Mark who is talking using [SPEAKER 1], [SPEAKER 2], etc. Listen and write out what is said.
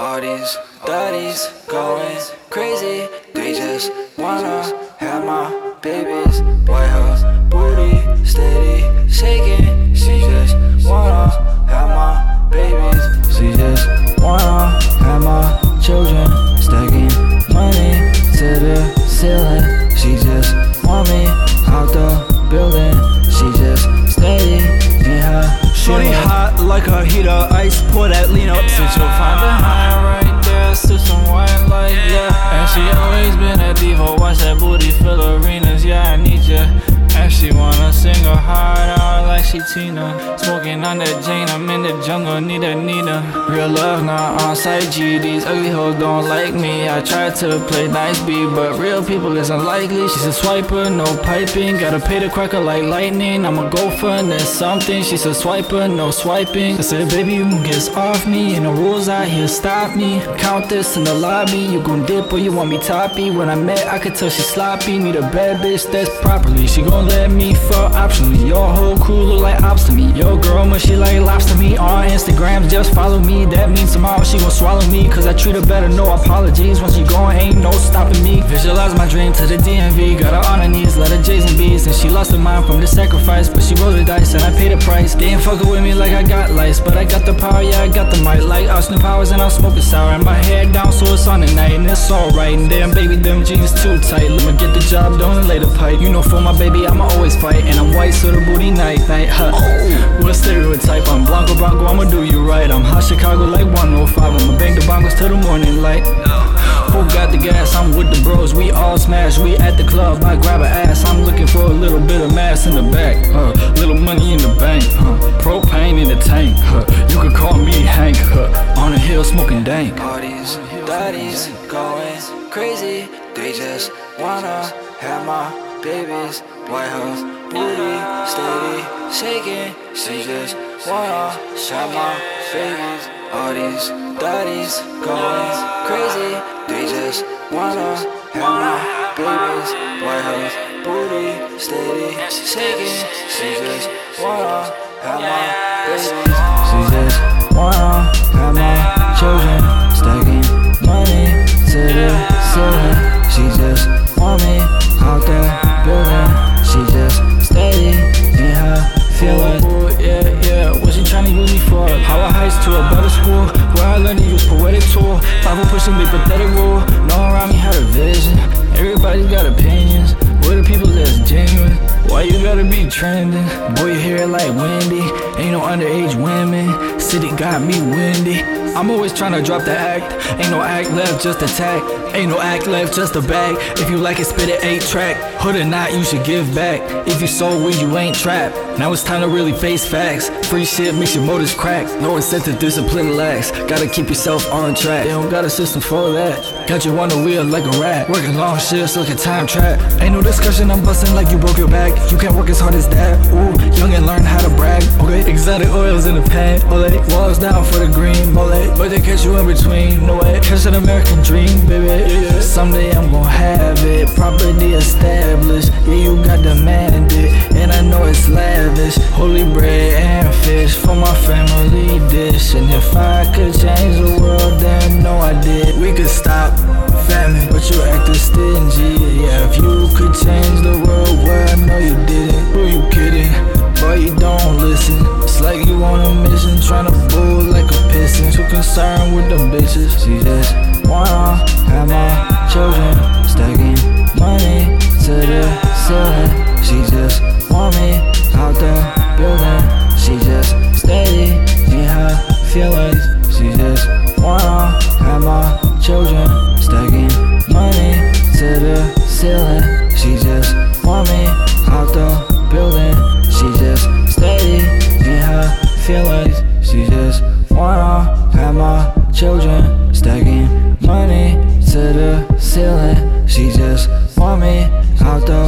[SPEAKER 1] All these daddies going crazy. They just wanna have my babies. White house booty steady
[SPEAKER 2] hot like a heater, ice pour that lean up.
[SPEAKER 1] Since you'll find behind right there, sip some wine like yeah. And she always been a diva, watch that booty fill arenas, yeah, I need ya. And she wanna sing her heart out like she Tina. Smoking on that Jane, I'm in the jungle, need a Nina. Real love not on site G, these ugly hoes don't like me. I tried to play nice B, but real people is unlikely. She's a swiper, no piping. Gotta pay the cracker like lightning. I'ma go for this something. She's a swiper, no swiping. I said, baby, you can get off me. And the rules out here stop me. Count this in the lobby. You gon' dip or you want me toppy. When I met, I could tell she sloppy. Need a bad bitch that's properly. She gon' let me fuck optionally. Your whole crew look like ops to me. Your girl, when she like lobster me on Instagram, just follow me. That means tomorrow she gon' swallow me. Cause I treat her better, no apologies. Once she gone, ain't no stopping me. Visualize my dream to the DMV. Got her on her knees, let her J's and B's. And she lost her mind from the sacrifice. But she rolled the dice and I paid the price. They ain't fucking with me like I got lice. But I got the power, yeah, I got the mic. Like Austin Powers and I'm smoking sour. And my hair down, so it's on the night. And it's alright. And damn, baby, them jeans too tight. Let me get the job done, and lay the pipe. You know, for my baby, I'ma always fight. And I'm white, so the booty night, night, huh? Oh. What stereotype? I'm Blanco Bronco, I'ma do you right. I'm hot Chicago like 105. I'ma bang the bongos till the morning light. Who got the gas? I'm with the bros. We all smash. We at the club. I grab a ass. I'm looking for a little bit of mass in the back. Uh, little money in the bank. Uh, propane in the tank. Uh, you could call me Hank. Uh, on the hill smoking dank. These daddies going crazy. They just wanna have my babies. White house booty steady shaking. She just wanna have my babies. All these daddies going crazy. They just wanna have my babies. White house booty steady shaking. She just wanna have my babies. She just wanna have my children. To a better school Where I learned to use poetic tool. Will pushing me pathetic rule. No one around me had a vision. Everybody got opinions. We're the people that's genuine? Why you gotta be trending? Boy, you hear it like windy Ain't no underage women. City got me windy I'm always trying to drop the act. Ain't no act left, just attack Ain't no act left, just a bag. If you like it, spit it eight track. Hood or not, you should give back. If you sold weed, you ain't trapped. Now it's time to really face facts. Free shit makes your motors crack. No incentive, discipline lax Gotta keep yourself on track. They don't got a system for that. Got you on the wheel like a rat. Working long shifts like a time trap. Ain't no discussion, I'm busting like you broke your back. You can't work as hard as that. Ooh, young and learn how to brag. Okay, exotic oils in the pan. Ole, walls down for the green Mole, but they catch you in between. No way, catch an American dream, baby. Someday I'm gon' have it. Property established. Yeah, you got demanded And I know it's lavish. Holy bread and fish For my family dish. And if I could change concerned with them bitches. She just wanna have my children Stacking money to the ceiling. She just want me out the building. She just steady in her feelings. She just wanna have my children Stacking money to the ceiling. She just want me out the building. She just steady in her feelings. She just wanna have my children Stacking money to the ceiling. She just want me out the